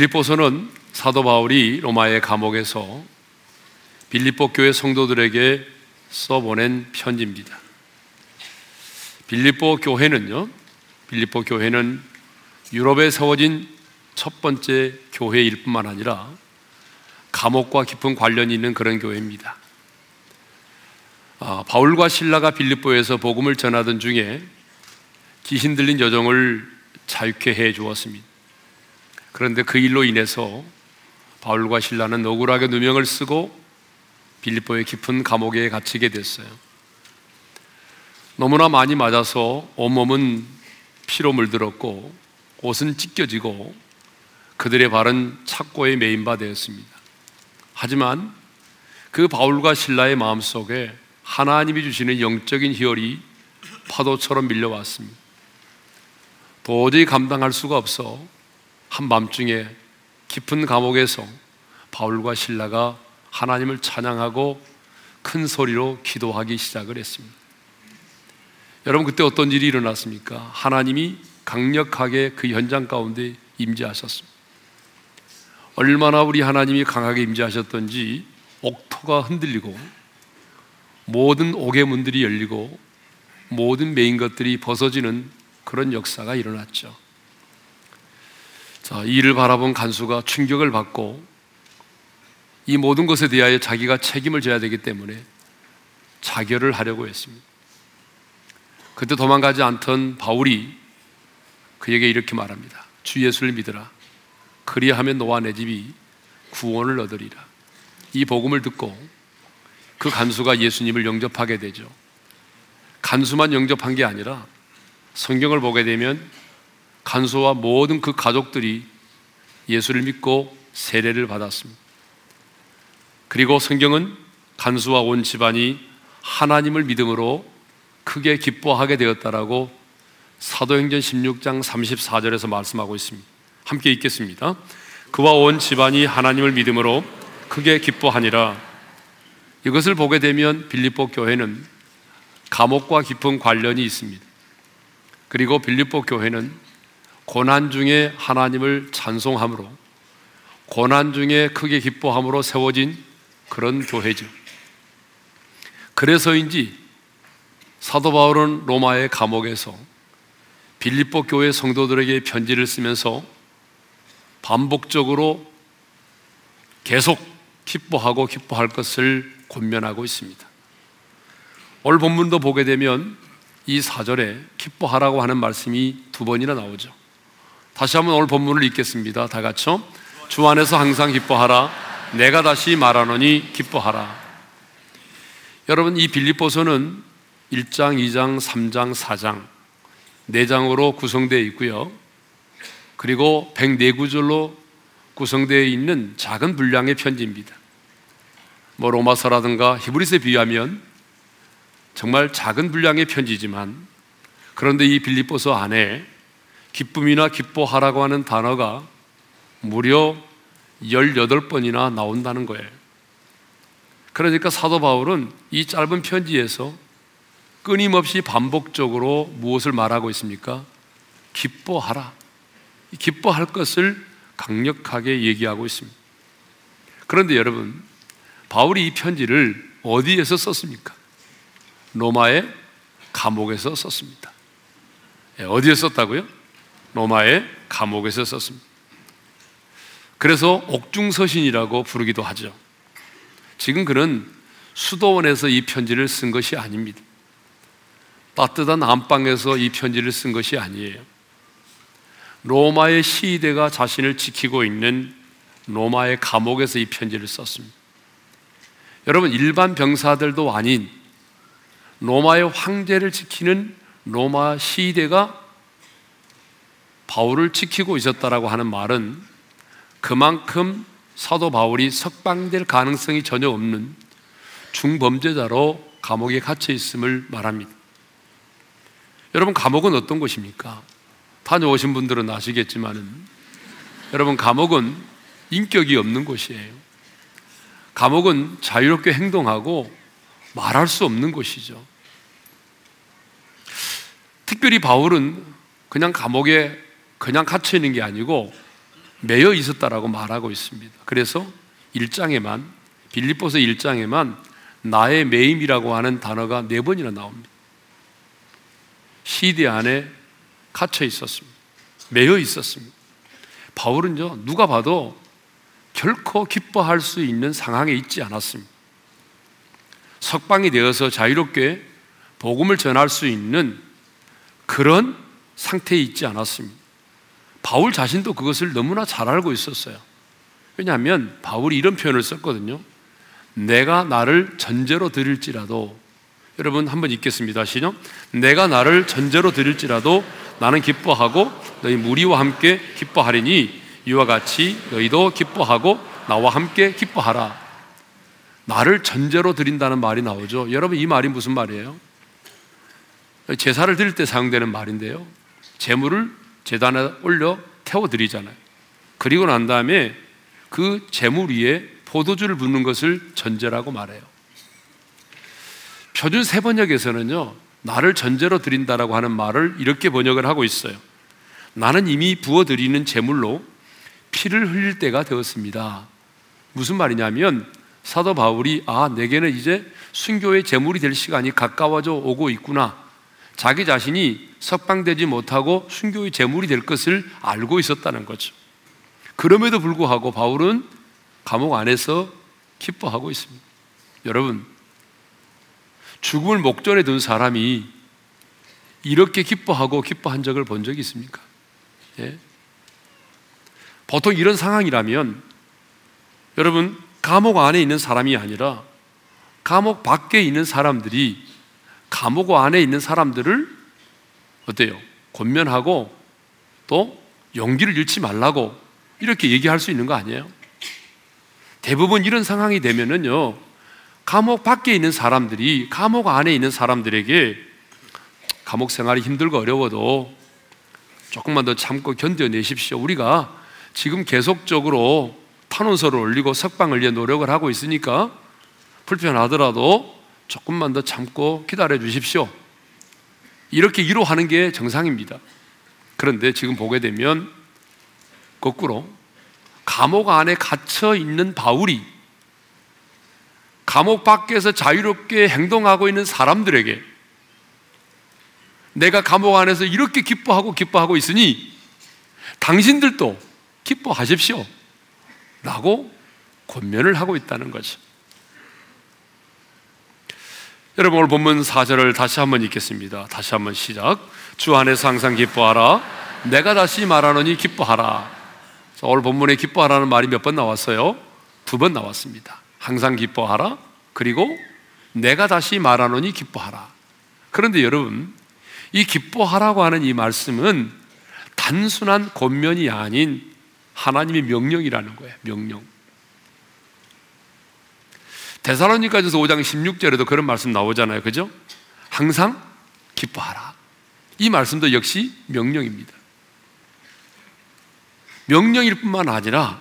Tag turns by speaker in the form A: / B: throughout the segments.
A: 빌립보서는 사도 바울이 로마의 감옥에서 빌립보 교회 성도들에게 써보낸 편지입니다. 빌립보 교회는요, 빌립보 교회는 유럽에 세워진 첫 번째 교회일 뿐만 아니라 감옥과 깊은 관련이 있는 그런 교회입니다. 아, 바울과 신라가 빌립보에서 복음을 전하던 중에 귀신 들린 여정을 자유케 해 주었습니다. 그런데 그 일로 인해서 바울과 신라는 억울하게 누명을 쓰고 빌립보의 깊은 감옥에 갇히게 됐어요. 너무나 많이 맞아서 온몸은 피로 물들었고 옷은 찢겨지고 그들의 발은 착고에 메인 바 되었습니다. 하지만 그 바울과 신라의 마음속에 하나님이 주시는 영적인 희열이 파도처럼 밀려왔습니다. 도저히 감당할 수가 없어 한밤중에 깊은 감옥에서 바울과 신라가 하나님을 찬양하고 큰 소리로 기도하기 시작을 했습니다. 여러분 그때 어떤 일이 일어났습니까? 하나님이 강력하게 그 현장 가운데 임재하셨습니다. 얼마나 우리 하나님이 강하게 임재하셨던지 옥토가 흔들리고 모든 옥의 문들이 열리고 모든 메인 것들이 벗어지는 그런 역사가 일어났죠. 자, 이 일을 바라본 간수가 충격을 받고 이 모든 것에 대하여 자기가 책임을 져야 되기 때문에 자결을 하려고 했습니다. 그때 도망가지 않던 바울이 그에게 이렇게 말합니다. 주 예수를 믿으라. 그리하면 너와 내 집이 구원을 얻으리라. 이 복음을 듣고 그 간수가 예수님을 영접하게 되죠. 간수만 영접한 게 아니라 성경을 보게 되면 간수와 모든 그 가족들이 예수를 믿고 세례를 받았습니다. 그리고 성경은 간수와 온 집안이 하나님을 믿음으로 크게 기뻐하게 되었다라고 사도행전 16장 34절에서 말씀하고 있습니다. 함께 읽겠습니다. 그와 온 집안이 하나님을 믿음으로 크게 기뻐하니라. 이것을 보게 되면 빌립보 교회는 감옥과 깊은 관련이 있습니다. 그리고 빌립보 교회는 고난 중에 하나님을 찬송함으로 고난 중에 크게 기뻐함으로 세워진 그런 교회죠. 그래서인지 사도 바울은 로마의 감옥에서 빌립보 교회 성도들에게 편지를 쓰면서 반복적으로 계속 기뻐하고 기뻐할 것을 권면하고 있습니다. 오늘 본문도 보게 되면 이 사절에 기뻐하라고 하는 말씀이 두 번이나 나오죠. 다시 한번 오늘 본문을 읽겠습니다. 다 같이요. 주 안에서 항상 기뻐하라. 내가 다시 말하노니 기뻐하라. 여러분 이 빌립보서는 1장, 2장, 3장, 4장 4장으로 구성되어 있고요. 그리고 104구절로 구성되어 있는 작은 분량의 편지입니다. 뭐 로마서라든가 히브리서에 비하면 정말 작은 분량의 편지지만 그런데 이 빌립보서 안에 기쁨이나 기뻐하라고 하는 단어가 무려 18번이나 나온다는 거예요. 그러니까 사도 바울은 이 짧은 편지에서 끊임없이 반복적으로 무엇을 말하고 있습니까? 기뻐하라. 기뻐할 것을 강력하게 얘기하고 있습니다. 그런데 여러분, 바울이 이 편지를 어디에서 썼습니까? 로마의 감옥에서 썼습니다. 예, 어디에 썼다고요? 로마의 감옥에서 썼습니다. 그래서 옥중서신이라고 부르기도 하죠. 지금 그는 수도원에서 이 편지를 쓴 것이 아닙니다. 따뜻한 안방에서 이 편지를 쓴 것이 아니에요. 로마의 시대가 자신을 지키고 있는 로마의 감옥에서 이 편지를 썼습니다. 여러분, 일반 병사들도 아닌 로마의 황제를 지키는 로마 시대가 바울을 지키고 있었다라고 하는 말은 그만큼 사도 바울이 석방될 가능성이 전혀 없는 중범죄자로 감옥에 갇혀 있음을 말합니다. 여러분, 감옥은 어떤 곳입니까? 다녀오신 분들은 아시겠지만은, 여러분, 감옥은 인격이 없는 곳이에요. 감옥은 자유롭게 행동하고 말할 수 없는 곳이죠. 특별히 바울은 그냥 감옥에 그냥 갇혀 있는 게 아니고 매여 있었다라고 말하고 있습니다. 그래서 1장에만 빌립보서 1장에만 나의 매임이라고 하는 단어가 네 번이나 나옵니다. 시대 안에 갇혀 있었습니다. 매여 있었습니다. 바울은요, 누가 봐도 결코 기뻐할 수 있는 상황에 있지 않았습니다. 석방이 되어서 자유롭게 복음을 전할 수 있는 그런 상태에 있지 않았습니다. 바울 자신도 그것을 너무나 잘 알고 있었어요. 왜냐하면 바울이 이런 표현을 썼거든요. 내가 나를 전제로 드릴지라도 여러분 한번 읽겠습니다. 시작. 내가 나를 전제로 드릴지라도 나는 기뻐하고 너희 무리와 함께 기뻐하리니 이와 같이 너희도 기뻐하고 나와 함께 기뻐하라. 나를 전제로 드린다는 말이 나오죠. 여러분 이 말이 무슨 말이에요? 제사를 드릴 때 사용되는 말인데요. 제물을 제단에 올려 태워 드리잖아요. 그리고 난 다음에 그 제물 위에 포도주를 붓는 것을 전제라고 말해요. 표준 세 번역에서는요, 나를 전제로 드린다라고 하는 말을 이렇게 번역을 하고 있어요. 나는 이미 부어 드리는 제물로 피를 흘릴 때가 되었습니다. 무슨 말이냐면 사도 바울이 아 내게는 이제 순교의 제물이 될 시간이 가까워져 오고 있구나. 자기 자신이 석방되지 못하고 순교의 제물이 될 것을 알고 있었다는 거죠. 그럼에도 불구하고 바울은 감옥 안에서 기뻐하고 있습니다. 여러분, 죽음을 목전에 둔 사람이 이렇게 기뻐하고 기뻐한 적을 본 적이 있습니까? 예? 보통 이런 상황이라면 여러분 감옥 안에 있는 사람이 아니라 감옥 밖에 있는 사람들이 감옥 안에 있는 사람들을 어때요? 권면하고 또 용기를 잃지 말라고 이렇게 얘기할 수 있는 거 아니에요? 대부분 이런 상황이 되면은요, 감옥 밖에 있는 사람들이 감옥 안에 있는 사람들에게 감옥 생활이 힘들고 어려워도 조금만 더 참고 견뎌내십시오. 우리가 지금 계속적으로 탄원서를 올리고 석방을 위해 노력을 하고 있으니까 불편하더라도 조금만 더 참고 기다려 주십시오. 이렇게 위로하는 게 정상입니다. 그런데 지금 보게 되면 거꾸로 감옥 안에 갇혀 있는 바울이 감옥 밖에서 자유롭게 행동하고 있는 사람들에게 내가 감옥 안에서 이렇게 기뻐하고 기뻐하고 있으니 당신들도 기뻐하십시오. 라고 권면을 하고 있다는 거죠. 여러분 오늘 본문 4절을 다시 한번 읽겠습니다. 다시 한번 시작. 주 안에서 항상 기뻐하라. 내가 다시 말하노니 기뻐하라. 오늘 본문에 기뻐하라는 말이 몇 번 나왔어요? 두 번 나왔습니다. 항상 기뻐하라. 그리고 내가 다시 말하노니 기뻐하라. 그런데 여러분, 이 기뻐하라고 하는 이 말씀은 단순한 권면이 아닌 하나님의 명령이라는 거예요. 명령. 데살로니가전서 5장 16절에도 그런 말씀 나오잖아요. 그죠? 항상 기뻐하라. 이 말씀도 역시 명령입니다. 명령일 뿐만 아니라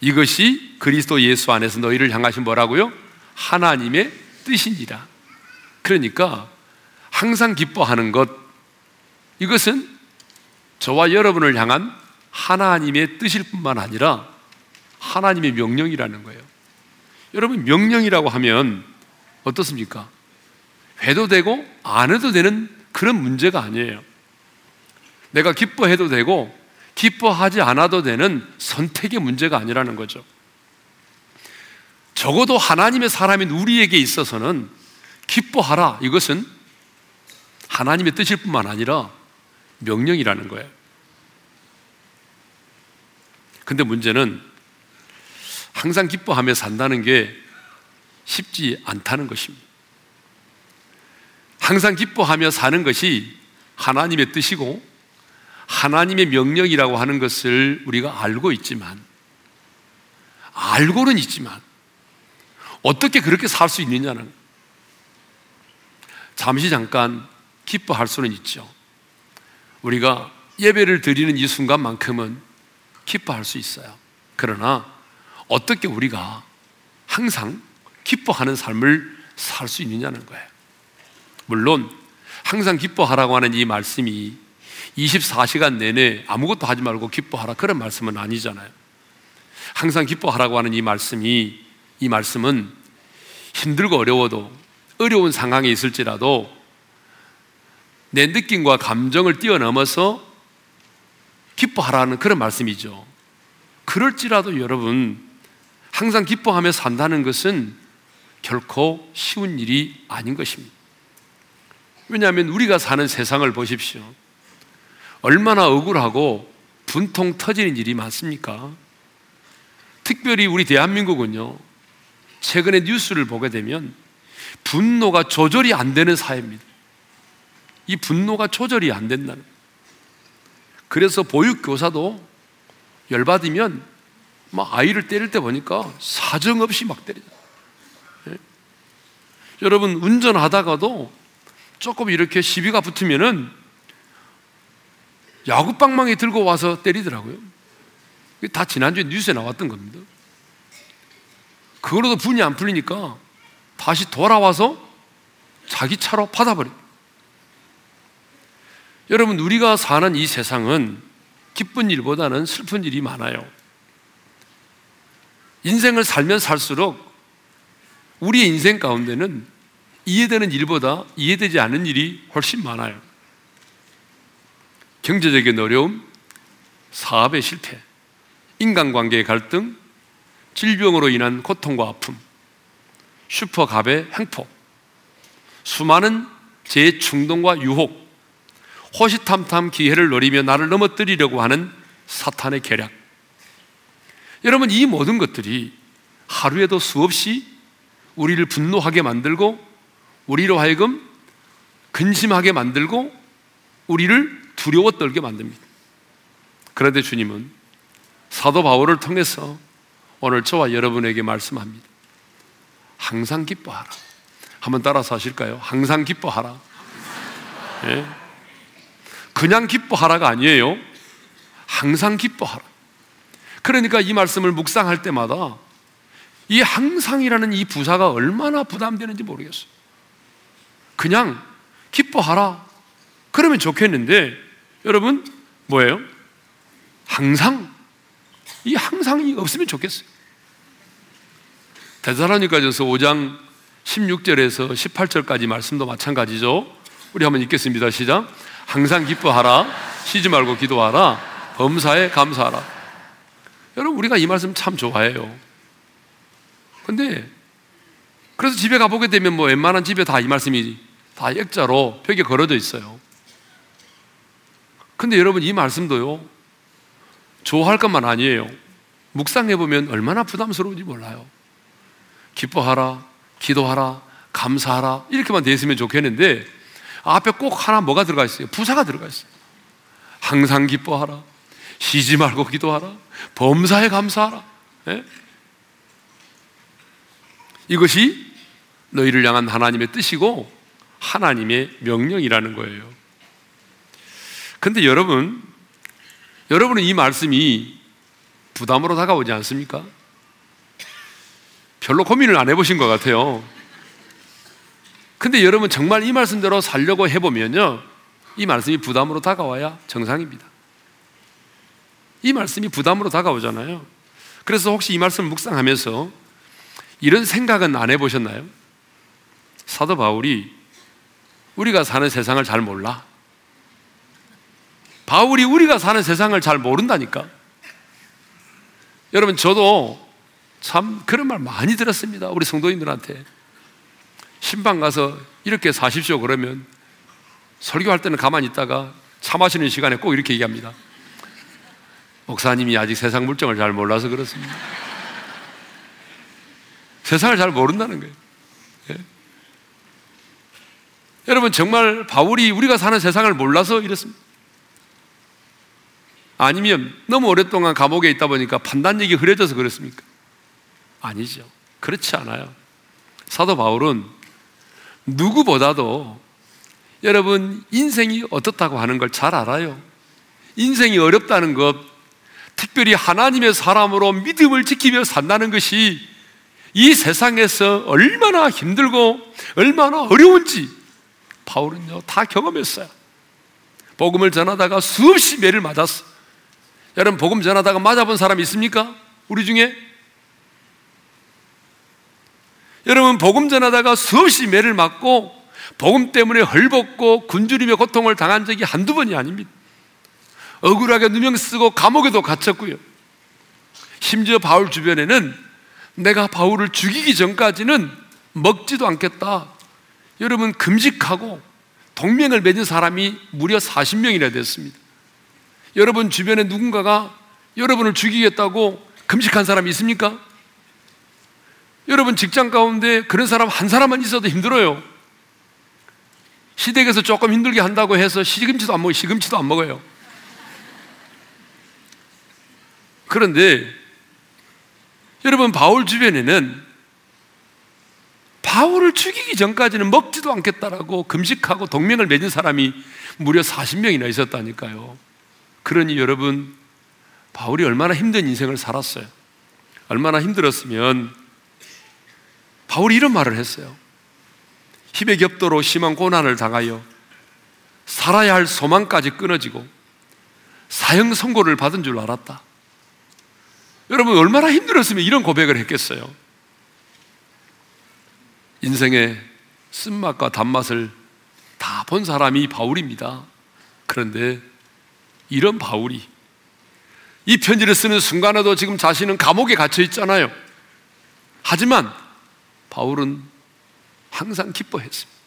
A: 이것이 그리스도 예수 안에서 너희를 향하신 뭐라고요? 하나님의 뜻이니라. 그러니까 항상 기뻐하는 것 이것은 저와 여러분을 향한 하나님의 뜻일 뿐만 아니라 하나님의 명령이라는 거예요. 여러분 명령이라고 하면 어떻습니까? 해도 되고 안 해도 되는 그런 문제가 아니에요. 내가 기뻐해도 되고 기뻐하지 않아도 되는 선택의 문제가 아니라는 거죠. 적어도 하나님의 사람인 우리에게 있어서는 기뻐하라. 이것은 하나님의 뜻일 뿐만 아니라 명령이라는 거예요. 근데 문제는 항상 기뻐하며 산다는 게 쉽지 않다는 것입니다. 항상 기뻐하며 사는 것이 하나님의 뜻이고 하나님의 명령이라고 하는 것을 우리가 알고 있지만, 알고는 있지만, 어떻게 그렇게 살 수 있느냐는 잠시 잠깐 기뻐할 수는 있죠. 우리가 예배를 드리는 이 순간만큼은 기뻐할 수 있어요. 그러나 어떻게 우리가 항상 기뻐하는 삶을 살 수 있느냐는 거예요. 물론 항상 기뻐하라고 하는 이 말씀이 24시간 내내 아무것도 하지 말고 기뻐하라. 그런 말씀은 아니잖아요. 항상 기뻐하라고 하는 이 말씀이, 이 말씀은 힘들고 어려워도 어려운 상황에 있을지라도 내 느낌과 감정을 뛰어넘어서 기뻐하라는 그런 말씀이죠. 그럴지라도 여러분, 항상 기뻐하며 산다는 것은 결코 쉬운 일이 아닌 것입니다. 왜냐하면 우리가 사는 세상을 보십시오. 얼마나 억울하고 분통 터지는 일이 많습니까? 특별히 우리 대한민국은요, 최근에 뉴스를 보게 되면 분노가 조절이 안 되는 사회입니다. 이 분노가 조절이 안 된다는. 그래서 보육교사도 열받으면 막 아이를 때릴 때 보니까 사정없이 막 때리죠. 예? 여러분, 운전하다가도 조금 이렇게 시비가 붙으면은 야구방망이 들고 와서 때리더라고요. 다 지난주에 뉴스에 나왔던 겁니다. 그걸로도 분이 안 풀리니까 다시 돌아와서 자기 차로 받아버려요. 여러분, 우리가 사는 이 세상은 기쁜 일보다는 슬픈 일이 많아요. 인생을 살면 살수록 우리의 인생 가운데는 이해되는 일보다 이해되지 않는 일이 훨씬 많아요. 경제적인 어려움, 사업의 실패, 인간관계의 갈등, 질병으로 인한 고통과 아픔, 슈퍼갑의 횡포, 수많은 재충동과 유혹, 호시탐탐 기회를 노리며 나를 넘어뜨리려고 하는 사탄의 계략. 여러분, 이 모든 것들이 하루에도 수없이 우리를 분노하게 만들고, 우리로 하여금 근심하게 만들고, 우리를 두려워 떨게 만듭니다. 그런데 주님은 사도 바울을 통해서 오늘 저와 여러분에게 말씀합니다. 항상 기뻐하라. 한번 따라서 하실까요? 항상 기뻐하라. 네? 그냥 기뻐하라가 아니에요. 항상 기뻐하라. 그러니까 이 말씀을 묵상할 때마다 이 항상이라는 이 부사가 얼마나 부담되는지 모르겠어요. 그냥 기뻐하라. 그러면 좋겠는데 여러분 뭐예요? 항상 이 항상이 없으면 좋겠어요. 대사로니까전서 5장 16절에서 18절까지 말씀도 마찬가지죠. 우리 한번 읽겠습니다. 시작. 항상 기뻐하라. 쉬지 말고 기도하라. 범사에 감사하라. 여러분, 우리가 이 말씀 참 좋아해요. 근데, 그래서 집에 가보게 되면 뭐 웬만한 집에 다 이 말씀이 다 액자로 벽에 걸어져 있어요. 근데 여러분, 이 말씀도요, 좋아할 것만 아니에요. 묵상해보면 얼마나 부담스러운지 몰라요. 기뻐하라, 기도하라, 감사하라, 이렇게만 되어 있으면 좋겠는데, 앞에 꼭 하나 뭐가 들어가 있어요? 부사가 들어가 있어요. 항상 기뻐하라. 쉬지 말고 기도하라. 범사에 감사하라. 네? 이것이 너희를 향한 하나님의 뜻이고 하나님의 명령이라는 거예요. 근데 여러분, 여러분은 이 말씀이 부담으로 다가오지 않습니까? 별로 고민을 안 해보신 것 같아요. 근데 여러분 정말 이 말씀대로 살려고 해보면요. 이 말씀이 부담으로 다가와야 정상입니다. 이 말씀이 부담으로 다가오잖아요. 그래서 혹시 이 말씀을 묵상하면서 이런 생각은 안 해보셨나요? 사도 바울이 우리가 사는 세상을 잘 몰라. 바울이 우리가 사는 세상을 잘 모른다니까. 여러분, 저도 참 그런 말 많이 들었습니다. 우리 성도님들한테. 신방 가서 이렇게 사십시오 그러면 설교할 때는 가만히 있다가 차 마시는 시간에 꼭 이렇게 얘기합니다. 목사님이 아직 세상 물정을 잘 몰라서 그렇습니다. 세상을 잘 모른다는 거예요. 예? 여러분, 정말 바울이 우리가 사는 세상을 몰라서 이랬습니다. 아니면 너무 오랫동안 감옥에 있다 보니까 판단력이 흐려져서 그렇습니까? 아니죠. 그렇지 않아요. 사도 바울은 누구보다도 여러분 인생이 어떻다고 하는 걸 잘 알아요. 인생이 어렵다는 것, 특별히 하나님의 사람으로 믿음을 지키며 산다는 것이 이 세상에서 얼마나 힘들고 얼마나 어려운지 바울은요 다 경험했어요. 복음을 전하다가 수없이 매를 맞았어. 여러분, 복음 전하다가 맞아본 사람 있습니까? 우리 중에? 여러분, 복음 전하다가 수없이 매를 맞고, 복음 때문에 헐벗고 굶주리며 고통을 당한 적이 한두 번이 아닙니다. 억울하게 누명 쓰고 감옥에도 갇혔고요. 심지어 바울 주변에는 내가 바울을 죽이기 전까지는 먹지도 않겠다. 여러분, 금식하고 동맹을 맺은 사람이 무려 40명이나 됐습니다. 여러분 주변에 누군가가 여러분을 죽이겠다고 금식한 사람이 있습니까? 여러분 직장 가운데 그런 사람 한 사람만 있어도 힘들어요. 시댁에서 조금 힘들게 한다고 해서 시금치도 안 먹어요. 시금치도 안 먹어요. 그런데 여러분 바울 주변에는 바울을 죽이기 전까지는 먹지도 않겠다라고 금식하고 동맹을 맺은 사람이 무려 40명이나 있었다니까요. 그러니 여러분, 바울이 얼마나 힘든 인생을 살았어요. 얼마나 힘들었으면 바울이 이런 말을 했어요. 힘의 격도로 심한 고난을 당하여 살아야 할 소망까지 끊어지고 사형 선고를 받은 줄 알았다. 여러분, 얼마나 힘들었으면 이런 고백을 했겠어요. 인생의 쓴맛과 단맛을 다 본 사람이 바울입니다. 그런데 이런 바울이 이 편지를 쓰는 순간에도 지금 자신은 감옥에 갇혀 있잖아요. 하지만 바울은 항상 기뻐했습니다.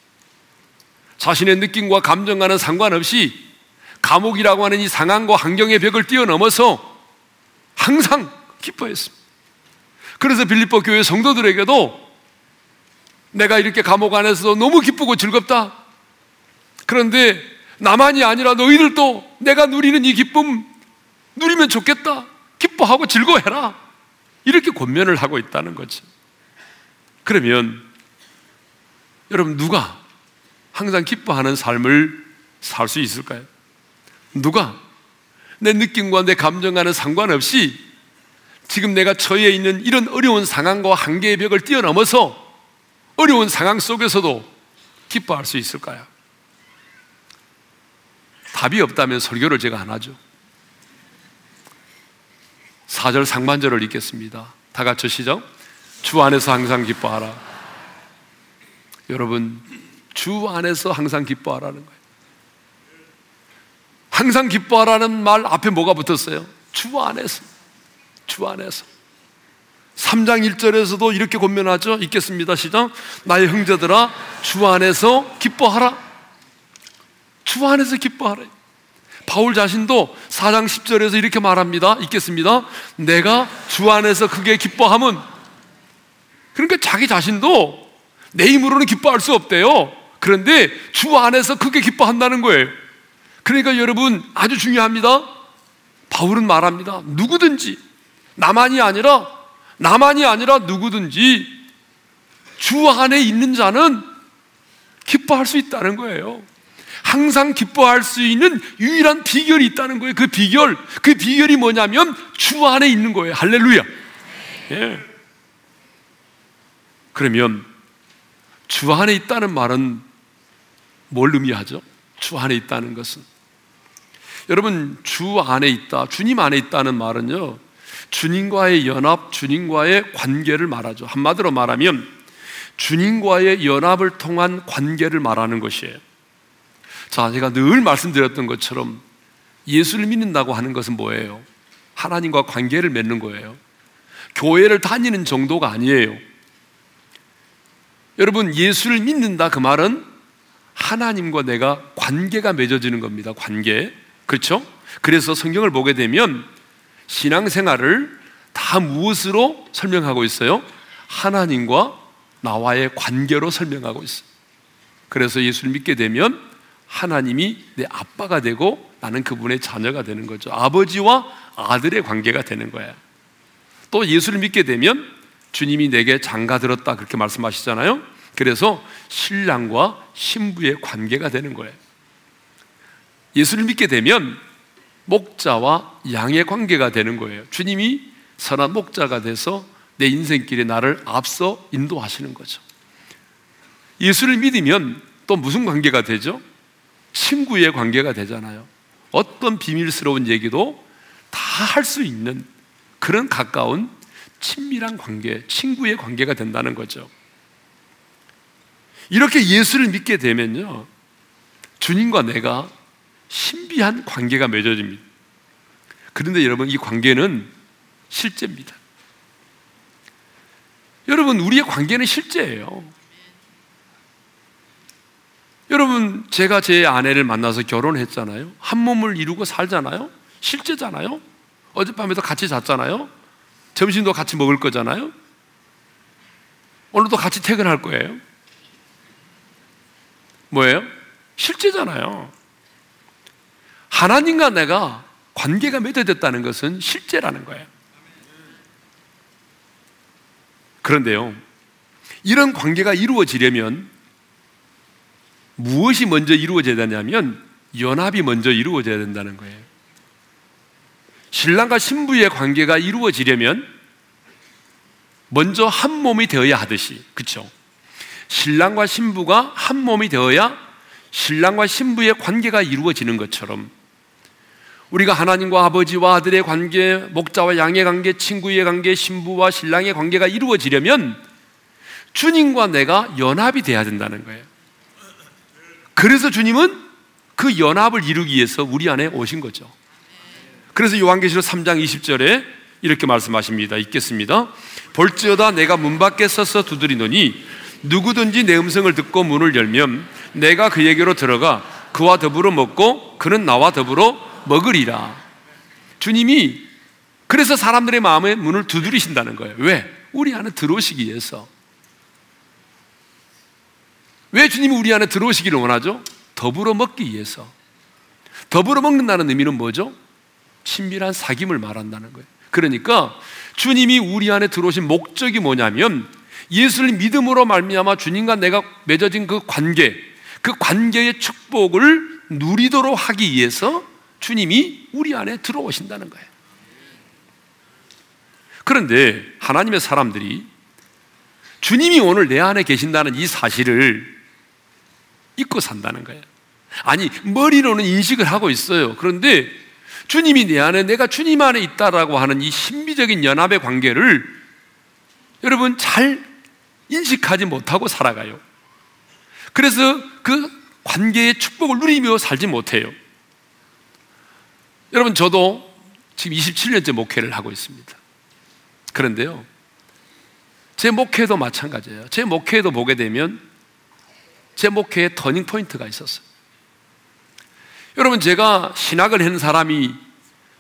A: 자신의 느낌과 감정과는 상관없이 감옥이라고 하는 이 상황과 환경의 벽을 뛰어넘어서 항상 기뻐했습니다. 그래서 빌립보 교회 성도들에게도 내가 이렇게 감옥 안에서도 너무 기쁘고 즐겁다. 그런데 나만이 아니라 너희들도 내가 누리는 이 기쁨 누리면 좋겠다. 기뻐하고 즐거워해라. 이렇게 권면을 하고 있다는 거죠. 그러면 여러분 누가 항상 기뻐하는 삶을 살 수 있을까요? 누가 내 느낌과 내 감정 과는 상관없이 지금 내가 처해 있는 이런 어려운 상황과 한계의 벽을 뛰어넘어서 어려운 상황 속에서도 기뻐할 수 있을까요? 답이 없다면 설교를 제가 안 하죠. 4절 상반절을 읽겠습니다. 다 같이 시작. 주 안에서 항상 기뻐하라. 여러분, 주 안에서 항상 기뻐하라는 거예요. 항상 기뻐하라는 말 앞에 뭐가 붙었어요? 주 안에서. 주 안에서. 3장 1절에서도 이렇게 권면하죠. 읽겠습니다. 시작. 나의 형제들아, 주 안에서 기뻐하라. 주 안에서 기뻐하라. 바울 자신도 4장 10절에서 이렇게 말합니다. 읽겠습니다. 내가 주 안에서 크게 기뻐함은 그러니까 자기 자신도 내 힘으로는 기뻐할 수 없대요. 그런데 주 안에서 크게 기뻐한다는 거예요. 그러니까 여러분 아주 중요합니다. 바울은 말합니다. 누구든지 나만이 아니라 나만이 아니라 누구든지 주 안에 있는 자는 기뻐할 수 있다는 거예요. 항상 기뻐할 수 있는 유일한 비결이 있다는 거예요. 그 비결, 그 비결이 뭐냐면 주 안에 있는 거예요. 할렐루야. 예. 그러면 주 안에 있다는 말은 뭘 의미하죠? 주 안에 있다는 것은 여러분 주 안에 있다, 주님 안에 있다는 말은요. 주님과의 연합, 주님과의 관계를 말하죠. 한마디로 말하면 주님과의 연합을 통한 관계를 말하는 것이에요. 자, 제가 늘 말씀드렸던 것처럼 예수를 믿는다고 하는 것은 뭐예요? 하나님과 관계를 맺는 거예요. 교회를 다니는 정도가 아니에요. 여러분, 예수를 믿는다 그 말은 하나님과 내가 관계가 맺어지는 겁니다. 관계. 그렇죠? 그래서 성경을 보게 되면 신앙생활을 다 무엇으로 설명하고 있어요? 하나님과 나와의 관계로 설명하고 있어요. 그래서 예수를 믿게 되면 하나님이 내 아빠가 되고 나는 그분의 자녀가 되는 거죠. 아버지와 아들의 관계가 되는 거예요. 또 예수를 믿게 되면 주님이 내게 장가 들었다 그렇게 말씀하시잖아요. 그래서 신랑과 신부의 관계가 되는 거예요. 예수를 믿게 되면 목자와 양의 관계가 되는 거예요. 주님이 선한 목자가 돼서 내 인생길에 나를 앞서 인도하시는 거죠. 예수를 믿으면 또 무슨 관계가 되죠? 친구의 관계가 되잖아요. 어떤 비밀스러운 얘기도 다 할 수 있는 그런 가까운 친밀한 관계, 친구의 관계가 된다는 거죠. 이렇게 예수를 믿게 되면요. 주님과 내가 신비한 관계가 맺어집니다. 그런데 여러분, 이 관계는 실제입니다. 여러분, 우리의 관계는 실제예요. 여러분, 제가 제 아내를 만나서 결혼했잖아요. 한 몸을 이루고 살잖아요. 실제잖아요. 어젯밤에도 같이 잤잖아요. 점심도 같이 먹을 거잖아요. 오늘도 같이 퇴근할 거예요. 뭐예요? 실제잖아요. 하나님과 내가 관계가 맺어졌다는 것은 실제라는 거예요. 그런데요, 이런 관계가 이루어지려면 무엇이 먼저 이루어져야 되냐면 연합이 먼저 이루어져야 된다는 거예요. 신랑과 신부의 관계가 이루어지려면 먼저 한 몸이 되어야 하듯이, 그렇죠? 신랑과 신부가 한 몸이 되어야 신랑과 신부의 관계가 이루어지는 것처럼 우리가 하나님과 아버지와 아들의 관계, 목자와 양의 관계, 친구의 관계, 신부와 신랑의 관계가 이루어지려면 주님과 내가 연합이 돼야 된다는 거예요. 그래서 주님은 그 연합을 이루기 위해서 우리 안에 오신 거죠. 그래서 요한계시록 3장 20절에 이렇게 말씀하십니다. 읽겠습니다. 볼지어다 내가 문 밖에 서서 두드리노니 누구든지 내 음성을 듣고 문을 열면 내가 그에게로 들어가 그와 더불어 먹고 그는 나와 더불어 먹으리라. 주님이 그래서 사람들의 마음에 문을 두드리신다는 거예요. 왜? 우리 안에 들어오시기 위해서. 왜 주님이 우리 안에 들어오시기를 원하죠? 더불어 먹기 위해서. 더불어 먹는다는 의미는 뭐죠? 친밀한 사귐을 말한다는 거예요. 그러니까 주님이 우리 안에 들어오신 목적이 뭐냐면 예수를 믿음으로 말미암아 주님과 내가 맺어진 그 관계, 그 관계의 축복을 누리도록 하기 위해서 주님이 우리 안에 들어오신다는 거예요. 그런데 하나님의 사람들이 주님이 오늘 내 안에 계신다는 이 사실을 잊고 산다는 거예요. 아니, 머리로는 인식을 하고 있어요. 그런데 주님이 내 안에, 내가 주님 안에 있다라고 하는 이 신비적인 연합의 관계를 여러분 잘 인식하지 못하고 살아가요. 그래서 그 관계의 축복을 누리며 살지 못해요. 여러분, 저도 지금 27년째 목회를 하고 있습니다. 그런데요, 제 목회도 마찬가지예요. 제 목회도 보게 되면 제 목회에 터닝 포인트가 있었어요. 여러분, 제가 신학을 한 사람이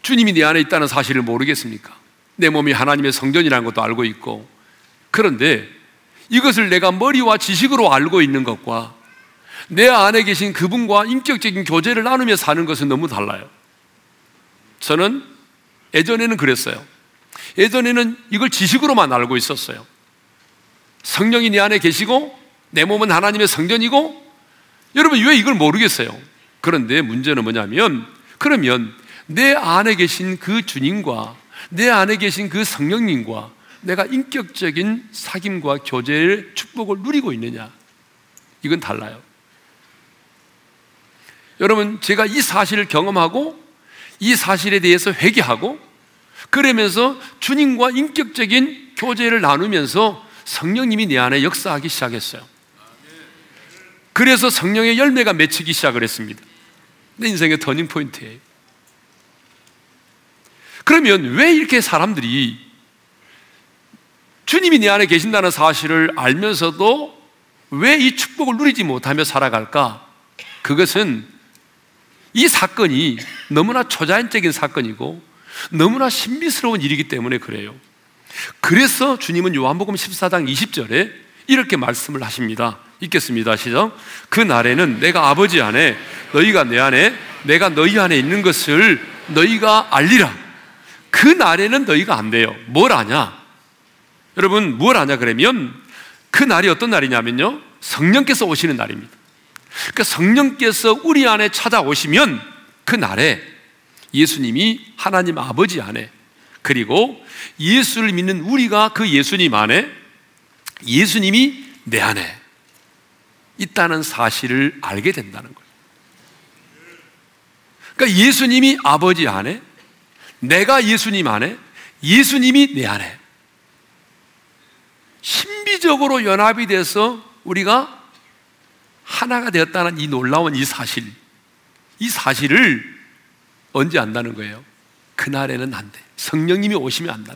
A: 주님이 내 안에 있다는 사실을 모르겠습니까? 내 몸이 하나님의 성전이라는 것도 알고 있고, 그런데 이것을 내가 머리와 지식으로 알고 있는 것과 내 안에 계신 그분과 인격적인 교제를 나누며 사는 것은 너무 달라요. 저는 예전에는 그랬어요. 예전에는 이걸 지식으로만 알고 있었어요. 성령이 내 안에 계시고 내 몸은 하나님의 성전이고 여러분 왜 이걸 모르겠어요? 그런데 문제는 뭐냐면 그러면 내 안에 계신 그 주님과 내 안에 계신 그 성령님과 내가 인격적인 사귐과 교제의 축복을 누리고 있느냐? 이건 달라요. 여러분, 제가 이 사실을 경험하고 이 사실에 대해서 회개하고 그러면서 주님과 인격적인 교제를 나누면서 성령님이 내 안에 역사하기 시작했어요. 그래서 성령의 열매가 맺히기 시작을 했습니다. 내 인생의 터닝 포인트예요. 그러면 왜 이렇게 사람들이 주님이 내 안에 계신다는 사실을 알면서도 왜 이 축복을 누리지 못하며 살아갈까? 그것은 이 사건이 너무나 초자연적인 사건이고 너무나 신비스러운 일이기 때문에 그래요. 그래서 주님은 요한복음 14장 20절에 이렇게 말씀을 하십니다. 읽겠습니다. 시작. 그 날에는 내가 아버지 안에 너희가 내 안에 내가 너희 안에 있는 것을 너희가 알리라. 그 날에는 너희가 안 돼요. 뭘 아냐? 여러분, 뭘 아냐 그러면 그 날이 어떤 날이냐면요. 성령께서 오시는 날입니다. 그러니까 성령께서 우리 안에 찾아오시면 그 날에 예수님이 하나님 아버지 안에 그리고 예수를 믿는 우리가 그 예수님 안에 예수님이 내 안에 있다는 사실을 알게 된다는 거예요. 그러니까 예수님이 아버지 안에, 내가 예수님 안에, 예수님이 내 안에. 신비적으로 연합이 돼서 우리가 하나가 되었다는 이 놀라운 이 사실, 이 사실을 언제 안다는 거예요? 그날에는 안 돼. 성령님이 오시면 안다.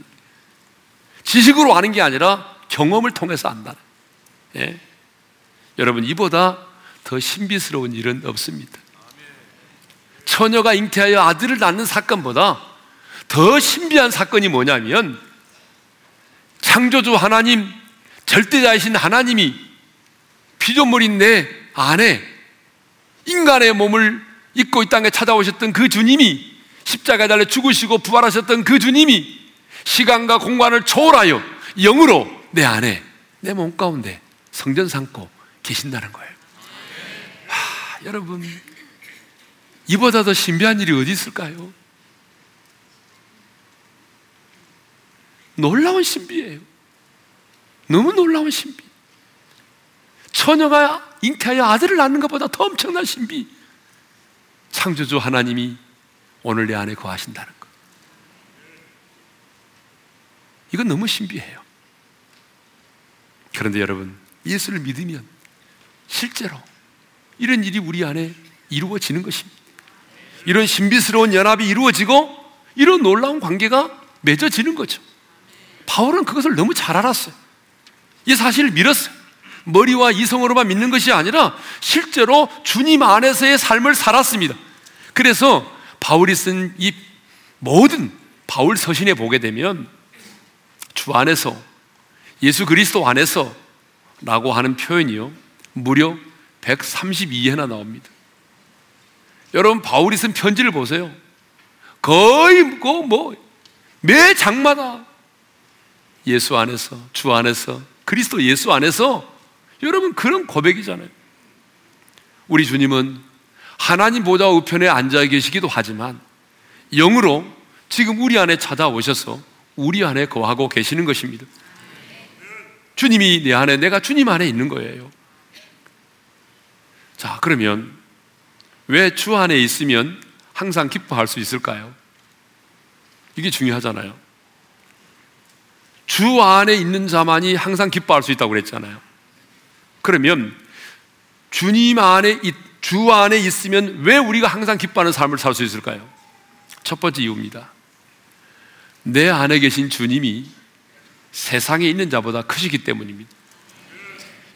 A: 지식으로 아는 게 아니라 경험을 통해서 안다. 예? 여러분, 이보다 더 신비스러운 일은 없습니다. 처녀가 잉태하여 아들을 낳는 사건보다 더 신비한 사건이 뭐냐면 창조주 하나님, 절대자이신 하나님이 피조물인 내 안에 인간의 몸을 입고 이 땅에 찾아오셨던 그 주님이 십자가에 달려 죽으시고 부활하셨던 그 주님이 시간과 공간을 초월하여 영으로 내 안에 내 몸 가운데 성전 삼고 계신다는 거예요. 하, 여러분 이보다 더 신비한 일이 어디 있을까요? 놀라운 신비예요. 너무 놀라운 신비. 처녀가 잉태하여 아들을 낳는 것보다 더 엄청난 신비. 창조주 하나님이 오늘 내 안에 거하신다는 것. 이건 너무 신비해요. 그런데 여러분, 예수를 믿으면 실제로 이런 일이 우리 안에 이루어지는 것입니다. 이런 신비스러운 연합이 이루어지고 이런 놀라운 관계가 맺어지는 거죠. 바울은 그것을 너무 잘 알았어요. 이 사실을 믿었어요. 머리와 이성으로만 믿는 것이 아니라 실제로 주님 안에서의 삶을 살았습니다. 그래서 바울이 쓴 이 모든 바울 서신에 보게 되면 주 안에서 예수 그리스도 안에서 라고 하는 표현이요. 무려 132회나 나옵니다. 여러분, 바울이 쓴 편지를 보세요. 거의 그 뭐, 매 장마다 예수 안에서, 주 안에서, 그리스도 예수 안에서 여러분 그런 고백이잖아요. 우리 주님은 하나님 보좌 우편에 앉아 계시기도 하지만 영으로 지금 우리 안에 찾아오셔서 우리 안에 거하고 계시는 것입니다. 주님이 내 안에, 내가 주님 안에 있는 거예요. 자, 그러면 왜 주 안에 있으면 항상 기뻐할 수 있을까요? 이게 중요하잖아요. 주 안에 있는 자만이 항상 기뻐할 수 있다고 그랬잖아요. 그러면 주님 안에 주 안에 있으면 왜 우리가 항상 기뻐하는 삶을 살 수 있을까요? 첫 번째 이유입니다. 내 안에 계신 주님이 세상에 있는 자보다 크시기 때문입니다.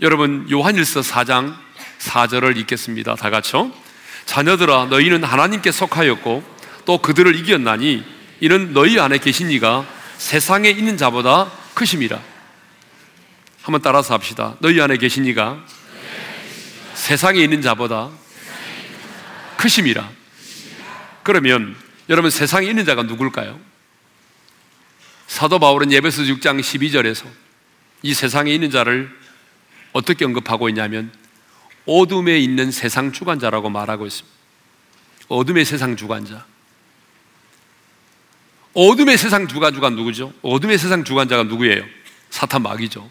A: 여러분 요한일서 4장 4절을 읽겠습니다. 다 같이요. 자녀들아 너희는 하나님께 속하였고 또 그들을 이겼나니 이는 너희 안에 계신 이가 세상에 있는 자보다 크심이라. 한번 따라서 합시다. 너희 안에 계신 이가 세상에 있는 자보다 크심이라. 그러면 여러분 세상에 있는 자가 누굴까요? 사도 바울은 예배서 6장 12절에서 이 세상에 있는 자를 어떻게 언급하고 있냐면 어둠에 있는 세상 주관자라고 말하고 있습니다. 어둠의 세상 주관자. 어둠의 세상 주관자가 누구죠? 어둠의 세상 주관자가 누구예요? 사탄 마귀죠.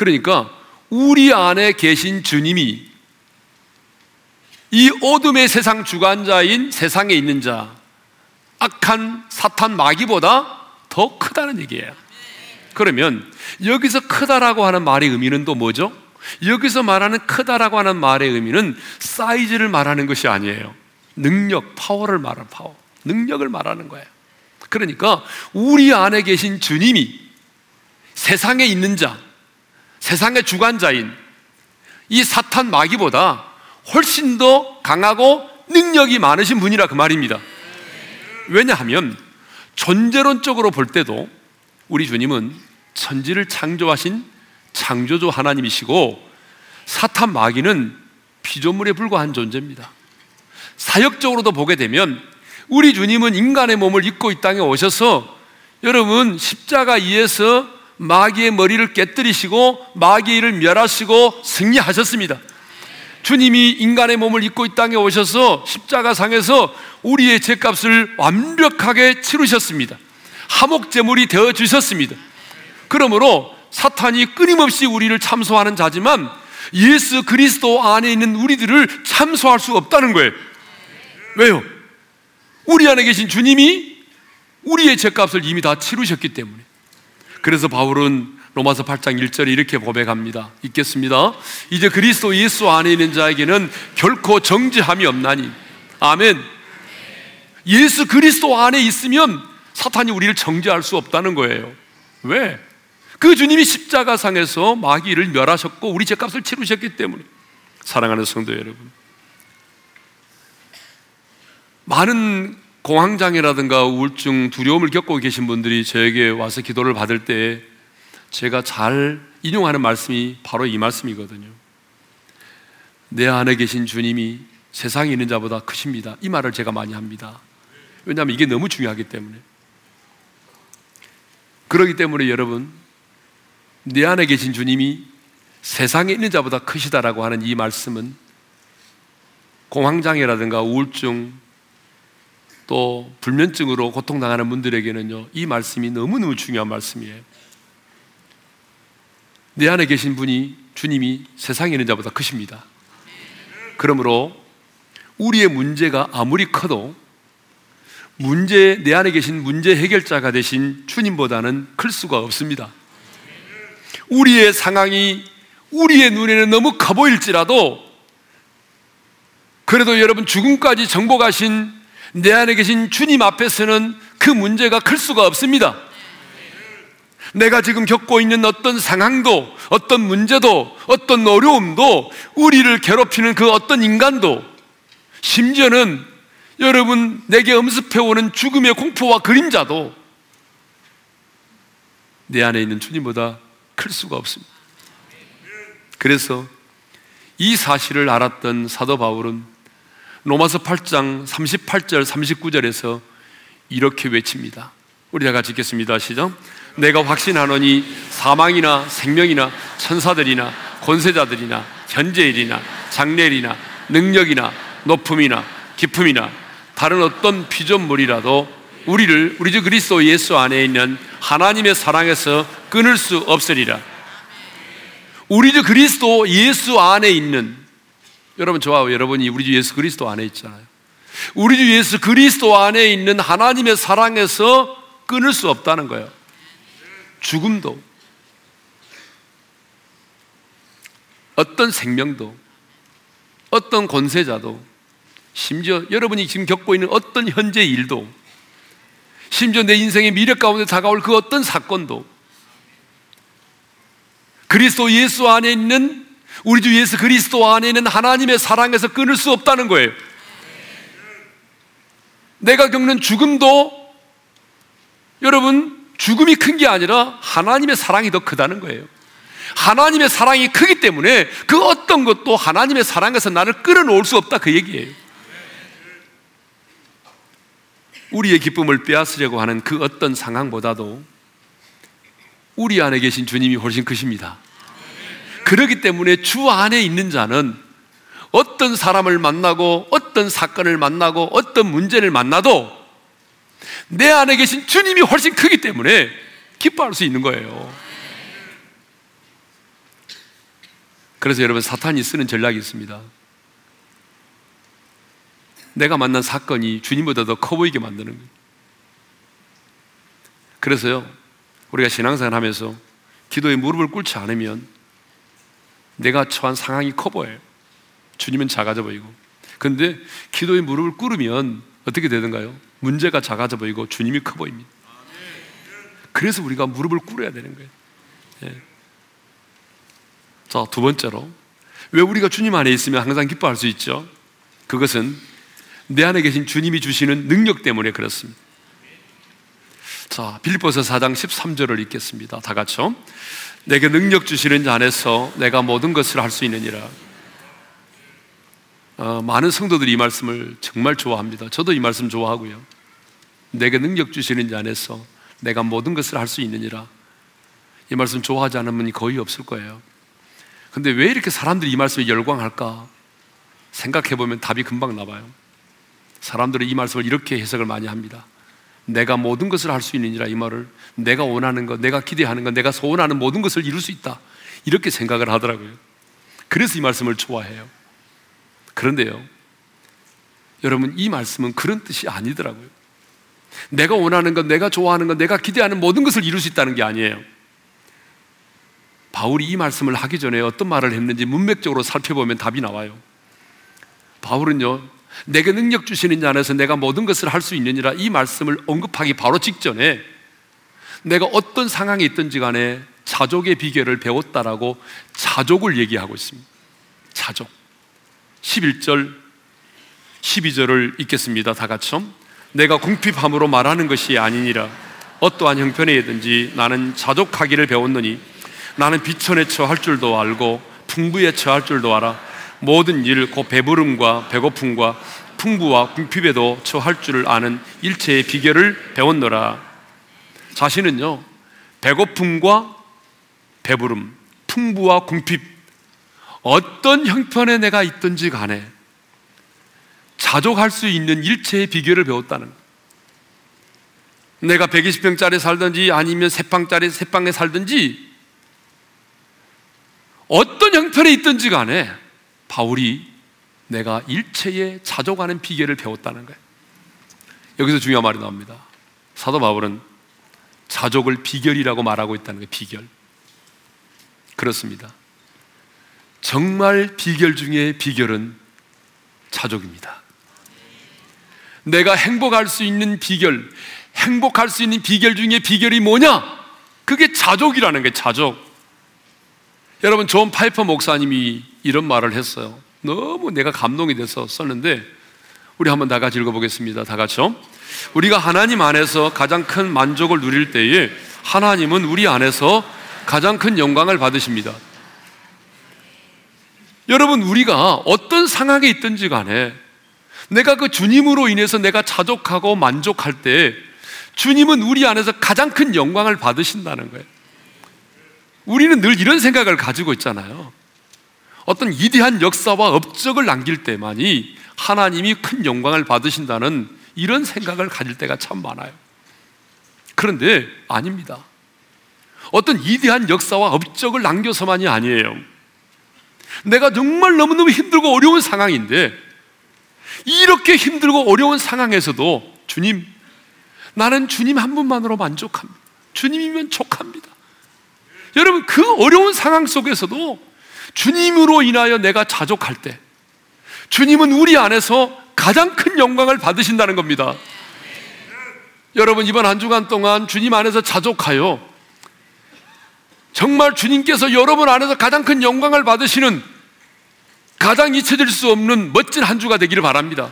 A: 그러니까 우리 안에 계신 주님이 이 어둠의 세상 주관자인 세상에 있는 자, 악한 사탄 마귀보다 더 크다는 얘기예요. 그러면 여기서 크다라고 하는 말의 의미는 또 뭐죠? 여기서 말하는 크다라고 하는 말의 의미는 사이즈를 말하는 것이 아니에요. 능력, 파워를 말하는 파워. 능력을 말하는 거예요. 그러니까 우리 안에 계신 주님이 세상에 있는 자, 세상의 주관자인 이 사탄 마귀보다 훨씬 더 강하고 능력이 많으신 분이라 그 말입니다. 왜냐하면 존재론적으로 볼 때도 우리 주님은 천지를 창조하신 창조주 하나님이시고 사탄 마귀는 피조물에 불과한 존재입니다. 사역적으로도 보게 되면 우리 주님은 인간의 몸을 입고 이 땅에 오셔서 여러분 십자가 위에서 마귀의 머리를 깨뜨리시고 일을 멸하시고 승리하셨습니다. 주님이 인간의 몸을 입고 이 땅에 오셔서 십자가 상에서 우리의 죄값을 완벽하게 치르셨습니다. 하목제물이 되어 주셨습니다. 그러므로 사탄이 끊임없이 우리를 참소하는 자지만 예수 그리스도 안에 있는 우리들을 참소할 수 없다는 거예요. 왜요? 우리 안에 계신 주님이 우리의 죄값을 이미 다 치르셨기 때문에. 그래서 바울은 로마서 8장 1절에 이렇게 고백합니다. 읽겠습니다. 이제 그리스도 예수 안에 있는 자에게는 결코 정죄함이 없나니. 아멘. 예수 그리스도 안에 있으면 사탄이 우리를 정죄할 수 없다는 거예요. 왜? 그 주님이 십자가상에서 마귀를 멸하셨고 우리 죄값을 치르셨기 때문에. 사랑하는 성도 여러분. 많은 공황장애라든가 우울증, 두려움을 겪고 계신 분들이 저에게 와서 기도를 받을 때 제가 잘 인용하는 말씀이 바로 이 말씀이거든요. 내 안에 계신 주님이 세상에 있는 자보다 크십니다. 이 말을 제가 많이 합니다. 왜냐하면 이게 너무 중요하기 때문에. 그러기 때문에 여러분, 내 안에 계신 주님이 세상에 있는 자보다 크시다라고 하는 이 말씀은 공황장애라든가 우울증 또 불면증으로 고통당하는 분들에게는요, 이 말씀이 너무너무 중요한 말씀이에요. 내 안에 계신 분이 주님이 세상에 있는 자보다 크십니다. 그러므로 우리의 문제가 아무리 커도 문제, 내 안에 계신 문제 해결자가 되신 주님보다는 클 수가 없습니다. 우리의 상황이 우리의 눈에는 너무 커 보일지라도 그래도 여러분 죽음까지 정복하신 내 안에 계신 주님 앞에서는 그 문제가 클 수가 없습니다. 내가 지금 겪고 있는 어떤 상황도, 어떤 문제도, 어떤 어려움도, 우리를 괴롭히는 그 어떤 인간도, 심지어는 여러분 내게 엄습해오는 죽음의 공포와 그림자도 내 안에 있는 주님보다 클 수가 없습니다. 그래서 이 사실을 알았던 사도 바울은 로마서 8장 38절 39절에서 이렇게 외칩니다. 우리 다 같이 읽겠습니다. 시작. 내가 확신하노니 사망이나 생명이나 천사들이나 권세자들이나 현재일이나 장래일이나 능력이나 높음이나 기품이나 다른 어떤 피조물이라도 우리를 우리 주 그리스도 예수 안에 있는 하나님의 사랑에서 끊을 수 없으리라. 우리 주 그리스도 예수 안에 있는 여러분 저와 여러분이 우리 주 예수 그리스도 안에 있잖아요. 우리 주 예수 그리스도 안에 있는 하나님의 사랑에서 끊을 수 없다는 거예요. 죽음도 어떤 생명도 어떤 권세자도 심지어 여러분이 지금 겪고 있는 어떤 현재 일도 심지어 내 인생의 미래 가운데 다가올 그 어떤 사건도 그리스도 예수 안에 있는 우리 주 예수 그리스도 안에 있는 하나님의 사랑에서 끊을 수 없다는 거예요. 내가 겪는 죽음도 여러분 죽음이 큰 게 아니라 하나님의 사랑이 더 크다는 거예요. 하나님의 사랑이 크기 때문에 그 어떤 것도 하나님의 사랑에서 나를 끌어놓을 수 없다 그 얘기예요. 우리의 기쁨을 빼앗으려고 하는 그 어떤 상황보다도 우리 안에 계신 주님이 훨씬 크십니다. 그렇기 때문에 주 안에 있는 자는 어떤 사람을 만나고 어떤 사건을 만나고 어떤 문제를 만나도 내 안에 계신 주님이 훨씬 크기 때문에 기뻐할 수 있는 거예요. 그래서 여러분 사탄이 쓰는 전략이 있습니다. 내가 만난 사건이 주님보다 더 커 보이게 만드는 거예요. 그래서요, 우리가 신앙생활 하면서 기도에 무릎을 꿇지 않으면 내가 처한 상황이 커 보여요. 주님은 작아져 보이고. 근데 기도에 무릎을 꿇으면 어떻게 되던가요? 문제가 작아져 보이고 주님이 커 보입니다. 그래서 우리가 무릎을 꿇어야 되는 거예요. 예. 자, 두 번째로. 왜 우리가 주님 안에 있으면 항상 기뻐할 수 있죠? 그것은 내 안에 계신 주님이 주시는 능력 때문에 그렇습니다. 자, 빌립보서 4장 13절을 읽겠습니다. 다 같이요. 내게 능력 주시는 자 안에서 내가 모든 것을 할 수 있느니라. 어, 많은 성도들이 이 말씀을 정말 좋아합니다. 저도 이 말씀 좋아하고요. 내게 능력 주시는 자 안에서 내가 모든 것을 할 수 있느니라. 이 말씀 좋아하지 않은 분이 거의 없을 거예요. 근데 왜 이렇게 사람들이 이 말씀에 열광할까? 생각해 보면 답이 금방 나와요. 사람들은 이 말씀을 이렇게 해석을 많이 합니다. 내가 모든 것을 할 수 있느니라 이 말을 내가 원하는 것, 내가 기대하는 것, 내가 소원하는 모든 것을 이룰 수 있다. 이렇게 생각을 하더라고요. 그래서 이 말씀을 좋아해요. 그런데요. 여러분, 이 말씀은 그런 뜻이 아니더라고요. 내가 원하는 것, 내가 좋아하는 것, 내가 기대하는 모든 것을 이룰 수 있다는 게 아니에요. 바울이 이 말씀을 하기 전에 어떤 말을 했는지 문맥적으로 살펴보면 답이 나와요. 바울은요, 내게 능력 주시는 자 안에서 내가 모든 것을 할 수 있느니라 이 말씀을 언급하기 바로 직전에 내가 어떤 상황에 있든지 간에 자족의 비결을 배웠다라고 자족을 얘기하고 있습니다. 자족. 11절, 12절을 읽겠습니다. 다 같이. 내가 궁핍함으로 말하는 것이 아니니라. 어떠한 형편에든지 나는 자족하기를 배웠느니 나는 비천에 처할 줄도 알고 풍부에 처할 줄도 알아. 모든 일, 곧 배부름과 배고픔과 풍부와 궁핍에도 처할 줄을 아는 일체의 비결을 배웠노라. 자신은요, 배고픔과 배부름, 풍부와 궁핍, 어떤 형편에 내가 있든지 간에 자족할 수 있는 일체의 비결을 배웠다는 내가 120평짜리 살든지 아니면 세방짜리 세방에 살든지 어떤 형편에 있든지 간에 바울이 내가 일체에 자족하는 비결을 배웠다는 거예요. 여기서 중요한 말이 나옵니다. 사도 바울은 자족을 비결이라고 말하고 있다는 거예요. 비결. 그렇습니다. 정말 비결 중에 비결은 자족입니다. 내가 행복할 수 있는 비결, 행복할 수 있는 비결 중에 비결이 뭐냐? 그게 자족이라는 게 자족. 여러분 존 파이퍼 목사님이 이런 말을 했어요. 너무 내가 감동이 돼서 썼는데 우리 한번 다 같이 읽어보겠습니다. 다 같이요. 우리가 하나님 안에서 가장 큰 만족을 누릴 때에 하나님은 우리 안에서 가장 큰 영광을 받으십니다. 여러분, 우리가 어떤 상황에 있든지 간에 내가 그 주님으로 인해서 내가 자족하고 만족할 때 주님은 우리 안에서 가장 큰 영광을 받으신다는 거예요. 우리는 늘 이런 생각을 가지고 있잖아요. 어떤 위대한 역사와 업적을 남길 때만이 하나님이 큰 영광을 받으신다는 이런 생각을 가질 때가 참 많아요. 그런데 아닙니다. 어떤 위대한 역사와 업적을 남겨서만이 아니에요. 내가 정말 너무너무 힘들고 어려운 상황인데 이렇게 힘들고 어려운 상황에서도 주님, 나는 주님 한 분만으로 만족합니다. 주님이면 족합니다. 여러분, 그 어려운 상황 속에서도 주님으로 인하여 내가 자족할 때, 주님은 우리 안에서 가장 큰 영광을 받으신다는 겁니다. 여러분, 이번 한 주간 동안 주님 안에서 자족하여 정말 주님께서 여러분 안에서 가장 큰 영광을 받으시는 가장 잊혀질 수 없는 멋진 한 주가 되기를 바랍니다.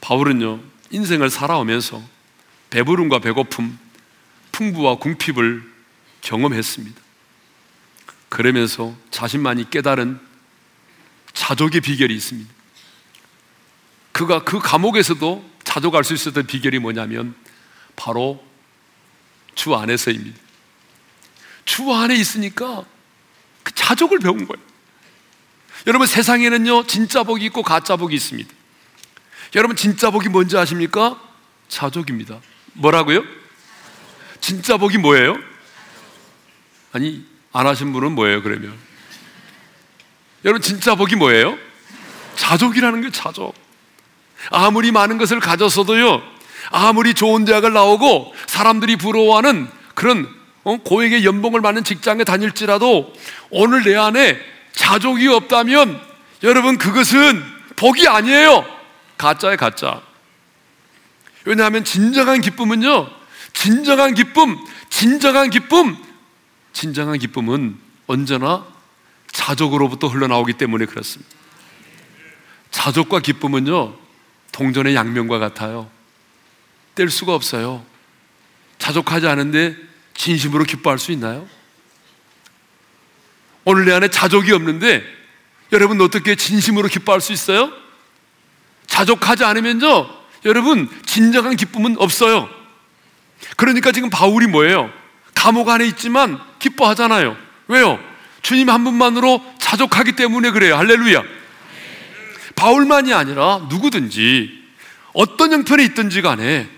A: 바울은요, 인생을 살아오면서 배부름과 배고픔, 풍부와 궁핍을 경험했습니다. 그러면서 자신만이 깨달은 자족의 비결이 있습니다. 그가 그 감옥에서도 자족할 수 있었던 비결이 뭐냐면 바로 주 안에서입니다. 주 안에 있으니까 그 자족을 배운 거예요. 여러분 세상에는요 진짜 복이 있고 가짜 복이 있습니다. 여러분 진짜 복이 뭔지 아십니까? 자족입니다. 뭐라고요? 진짜 복이 뭐예요? 아니, 안 하신 분은 뭐예요, 그러면? 여러분, 진짜 복이 뭐예요? 자족이라는 게 자족. 아무리 많은 것을 가졌어도요, 아무리 좋은 대학을 나오고 사람들이 부러워하는 그런 어? 고액의 연봉을 받는 직장에 다닐지라도 오늘 내 안에 자족이 없다면 여러분 그것은 복이 아니에요. 가짜예 가짜. 왜냐하면 진정한 기쁨은요, 진정한 기쁨, 진정한 기쁨, 진정한 기쁨은 언제나 자족으로부터 흘러나오기 때문에 그렇습니다. 자족과 기쁨은요, 동전의 양면과 같아요. 뗄 수가 없어요. 자족하지 않은데 진심으로 기뻐할 수 있나요? 오늘 내 안에 자족이 없는데 여러분 어떻게 진심으로 기뻐할 수 있어요? 자족하지 않으면요, 여러분 진정한 기쁨은 없어요. 그러니까 지금 바울이 뭐예요? 감옥 안에 있지만 기뻐하잖아요. 왜요? 주님 한 분만으로 자족하기 때문에 그래요. 할렐루야. 바울만이 아니라 누구든지 어떤 형편에 있든지 간에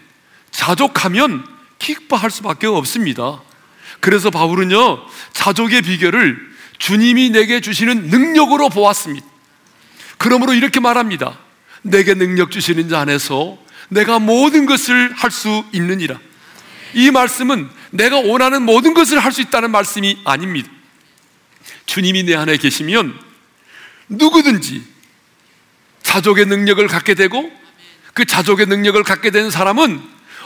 A: 자족하면 기뻐할 수밖에 없습니다. 그래서 바울은요, 자족의 비결을 주님이 내게 주시는 능력으로 보았습니다. 그러므로 이렇게 말합니다. 내게 능력 주시는 자 안에서 내가 모든 것을 할 수 있느니라. 이 말씀은 내가 원하는 모든 것을 할 수 있다는 말씀이 아닙니다. 주님이 내 안에 계시면 누구든지 자족의 능력을 갖게 되고 그 자족의 능력을 갖게 된 사람은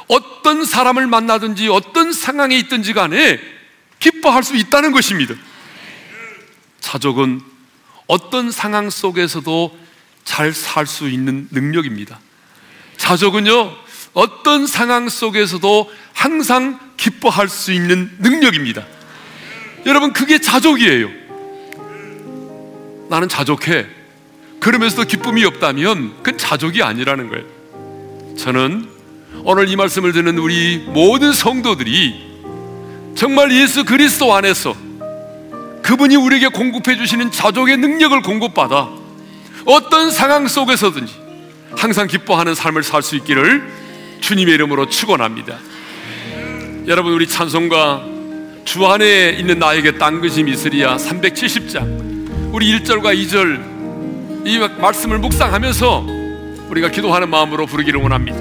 A: 어떤 사람을 만나든지 어떤 상황에 있든지 간에 기뻐할 수 있다는 것입니다. 자족은 어떤 상황 속에서도 잘 살 수 있는 능력입니다. 자족은요, 어떤 상황 속에서도 항상 기뻐할 수 있는 능력입니다. 여러분, 그게 자족이에요. 나는 자족해. 그러면서도 기쁨이 없다면 그건 자족이 아니라는 거예요. 저는 오늘 이 말씀을 듣는 우리 모든 성도들이 정말 예수 그리스도 안에서 그분이 우리에게 공급해 주시는 자족의 능력을 공급받아 어떤 상황 속에서든지 항상 기뻐하는 삶을 살 수 있기를 주님의 이름으로 축원합니다. 여러분 우리 찬송가 주 안에 있는 나에게 딴 것이 미스리야 370장 우리 1절과 2절 이 말씀을 묵상하면서 우리가 기도하는 마음으로 부르기를 원합니다.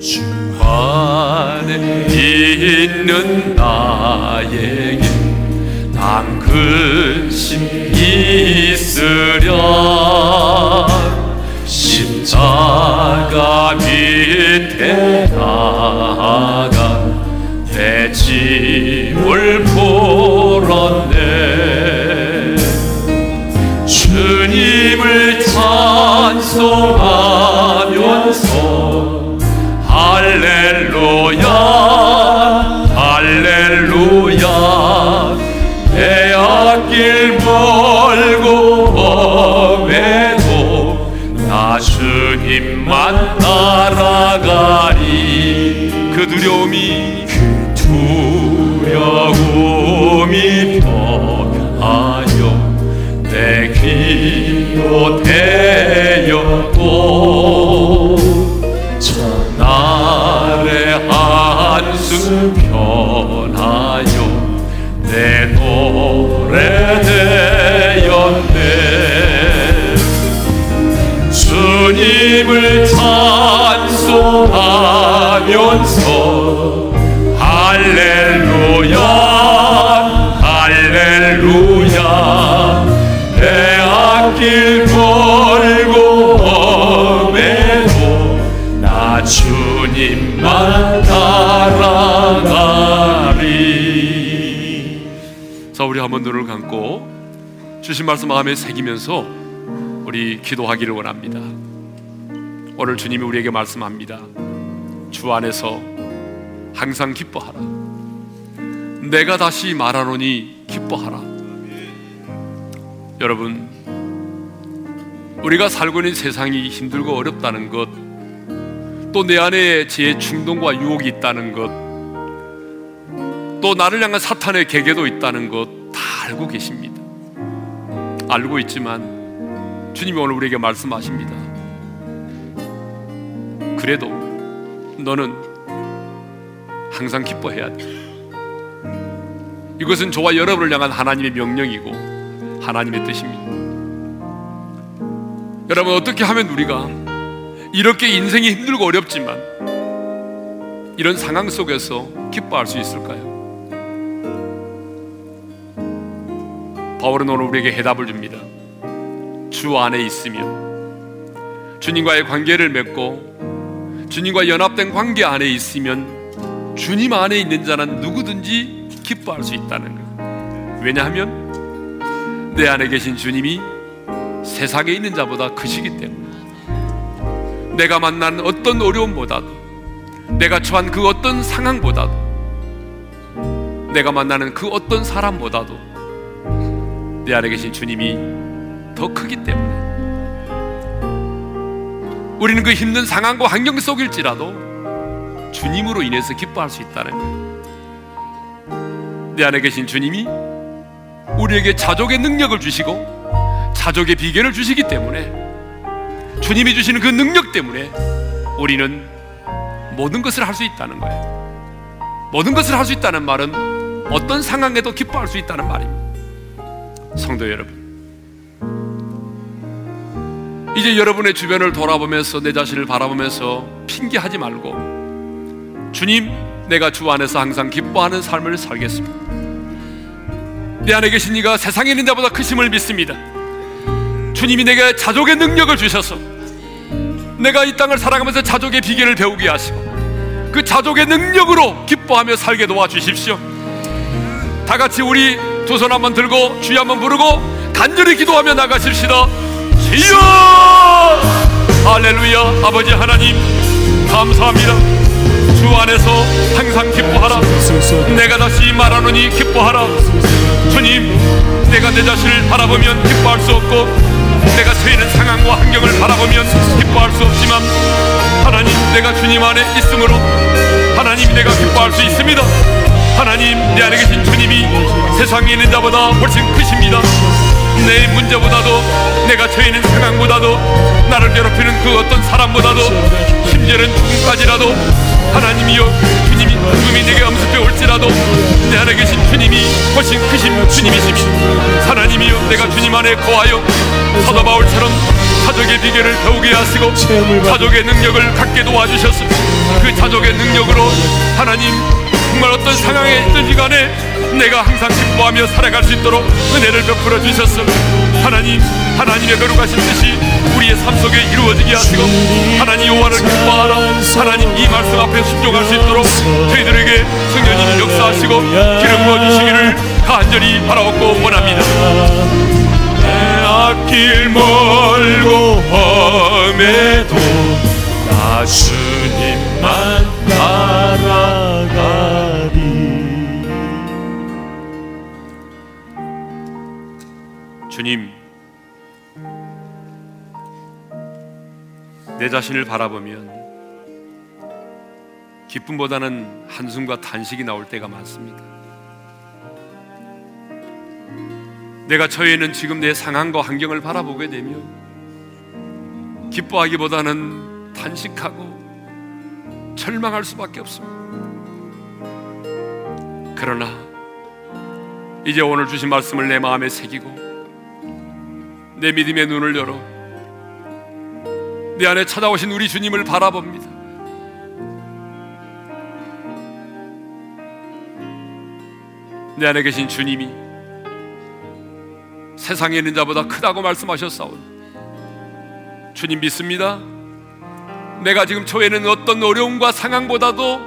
A: 주 안에 있는 나에게 딴 근심 있으랴 십자가 밑에 나가 내 짐을 풀 그 두려움이 그 두려움이 떠나요 내 기도 되었고 전날의 한숨 변하여 내 노래 되었네. 주님을 찬송하면서 할렐루야 할렐루야. 내 앞길 걸고 범해도 나 주님만 따라가리. 자 우리 한번 눈을 감고 주신 말씀 마음에 새기면서 우리 기도하기를 원합니다. 오늘 주님이 우리에게 말씀합니다. 주 안에서 항상 기뻐하라 내가 다시 말하노니 기뻐하라 여러분 우리가 살고 있는 세상이 힘들고 어렵다는 것, 또 내 안에 제 충동과 유혹이 있다는 것, 또 나를 향한 사탄의 계계도 있다는 것 다 알고 계십니다. 알고 있지만 주님이 오늘 우리에게 말씀하십니다. 그래도 너는 항상 기뻐해야 돼. 이것은 저와 여러분을 향한 하나님의 명령이고 하나님의 뜻입니다. 여러분 어떻게 하면 우리가 이렇게 인생이 힘들고 어렵지만 이런 상황 속에서 기뻐할 수 있을까요? 바울은 오늘 우리에게 해답을 줍니다. 주 안에 있으면 주님과의 관계를 맺고 주님과 연합된 관계 안에 있으면 주님 안에 있는 자는 누구든지 기뻐할 수 있다는 것. 왜냐하면 내 안에 계신 주님이 세상에 있는 자보다 크시기 때문에 내가 만난 어떤 어려움보다도 내가 처한 그 어떤 상황보다도 내가 만나는 그 어떤 사람보다도 내 안에 계신 주님이 더 크기 때문에 우리는 그 힘든 상황과 환경 속일지라도 주님으로 인해서 기뻐할 수 있다는. 내 안에 계신 주님이 우리에게 자족의 능력을 주시고 자족의 비결을 주시기 때문에 주님이 주시는 그 능력 때문에 우리는 모든 것을 할 수 있다는 거예요. 모든 것을 할 수 있다는 말은 어떤 상황에도 기뻐할 수 있다는 말입니다. 성도 여러분, 이제 여러분의 주변을 돌아보면서 내 자신을 바라보면서 핑계하지 말고 주님, 내가 주 안에서 항상 기뻐하는 삶을 살겠습니다. 내 안에 계신 이가 세상에 있는 자보다 크심을 믿습니다. 주님이 내게 자족의 능력을 주셔서 내가 이 땅을 살아가면서 자족의 비결을 배우게 하시고 그 자족의 능력으로 기뻐하며 살게 도와주십시오. 다 같이 우리 두 손 한번 들고 주여 한번 부르고 간절히 기도하며 나가십시다. 주여! 할렐루야! 아버지 하나님 감사합니다. 주 안에서 항상 기뻐하라. 내가 다시 말하노니 기뻐하라. 주님, 내가 내 자신을 바라보면 기뻐할 수 없고 내가 처해 있는 상황과 환경을 바라보면 기뻐할 수 없지만 하나님 내가 주님 안에 있으므로 하나님 내가 기뻐할 수 있습니다 하나님 내 안에 계신 주님이 세상에 있는 자보다 훨씬 크십니다. 내 문제보다도 내가 처해 있는 상황보다도 나를 괴롭히는 그 어떤 사람보다도 심지어는 죽음까지라도 하나님이여 주님이 죽음이 내게 엄습해 올지라도 내 안에 계신 주님이 훨씬 크신 주님이십니다 하나님이여 내가 주님 안에 거하여 사도 바울처럼 사족의 비결을 배우게 하시고 사족의 능력을 갖게 도와주셨습 그 사족의 능력으로 하나님 정말 어떤 상황에 있든지 간에 내가 항상 기뻐하며 살아갈 수 있도록 은혜를 베풀어 주셨음. 하나님 하나님의 거룩하신 뜻이 우리의 삶 속에 이루어지게 하시고 하나님 여호와를 기뻐하라. 하나님 이 말씀 앞에 순종할 수 있도록 저희들에게 성령님이 역사하시고 기름 부어 주시기를 간절히 바라옵고 원합니다. 앞 길 멀고 험해도 나 주님만 따라가리. 주님 내 자신을 바라보면 기쁨보다는 한숨과 탄식이 나올 때가 많습니다 내가 처해 있는 지금 내 상황과 환경을 바라보게 되며 기뻐하기보다는 탄식하고 절망할 수밖에 없습니다. 그러나 이제 오늘 주신 말씀을 내 마음에 새기고 내 믿음의 눈을 열어 내 안에 찾아오신 우리 주님을 바라봅니다. 내 안에 계신 주님이 세상에 있는 자보다 크다고 말씀하셨사오니 주님 믿습니다. 내가 지금 처해는 어떤 어려움과 상황보다도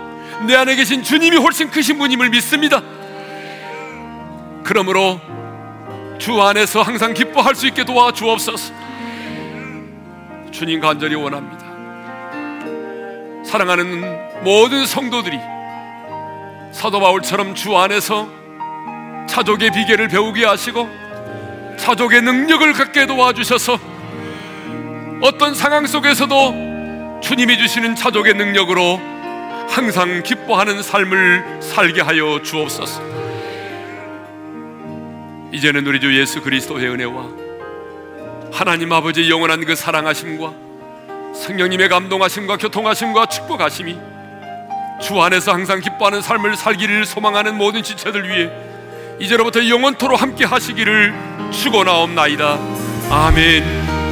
A: 내 안에 계신 주님이 훨씬 크신 분임을 믿습니다. 그러므로 주 안에서 항상 기뻐할 수 있게 도와주옵소서. 주님 간절히 원합니다. 사랑하는 모든 성도들이 사도 바울처럼 주 안에서 차족의 비결을 배우게 하시고 사족의 능력을 갖게 도와주셔서 어떤 상황 속에서도 주님이 주시는 차족의 능력으로 항상 기뻐하는 삶을 살게 하여 주옵소서. 이제는 우리 주 예수 그리스도의 은혜와 하나님 아버지의 영원한 그 사랑하심과 성령님의 감동하심과 교통하심과 축복하심이 주 안에서 항상 기뻐하는 삶을 살기를 소망하는 모든 지체들 위해 이제로부터 영원토로 함께 하시기를 축원하옵나이다. 아멘.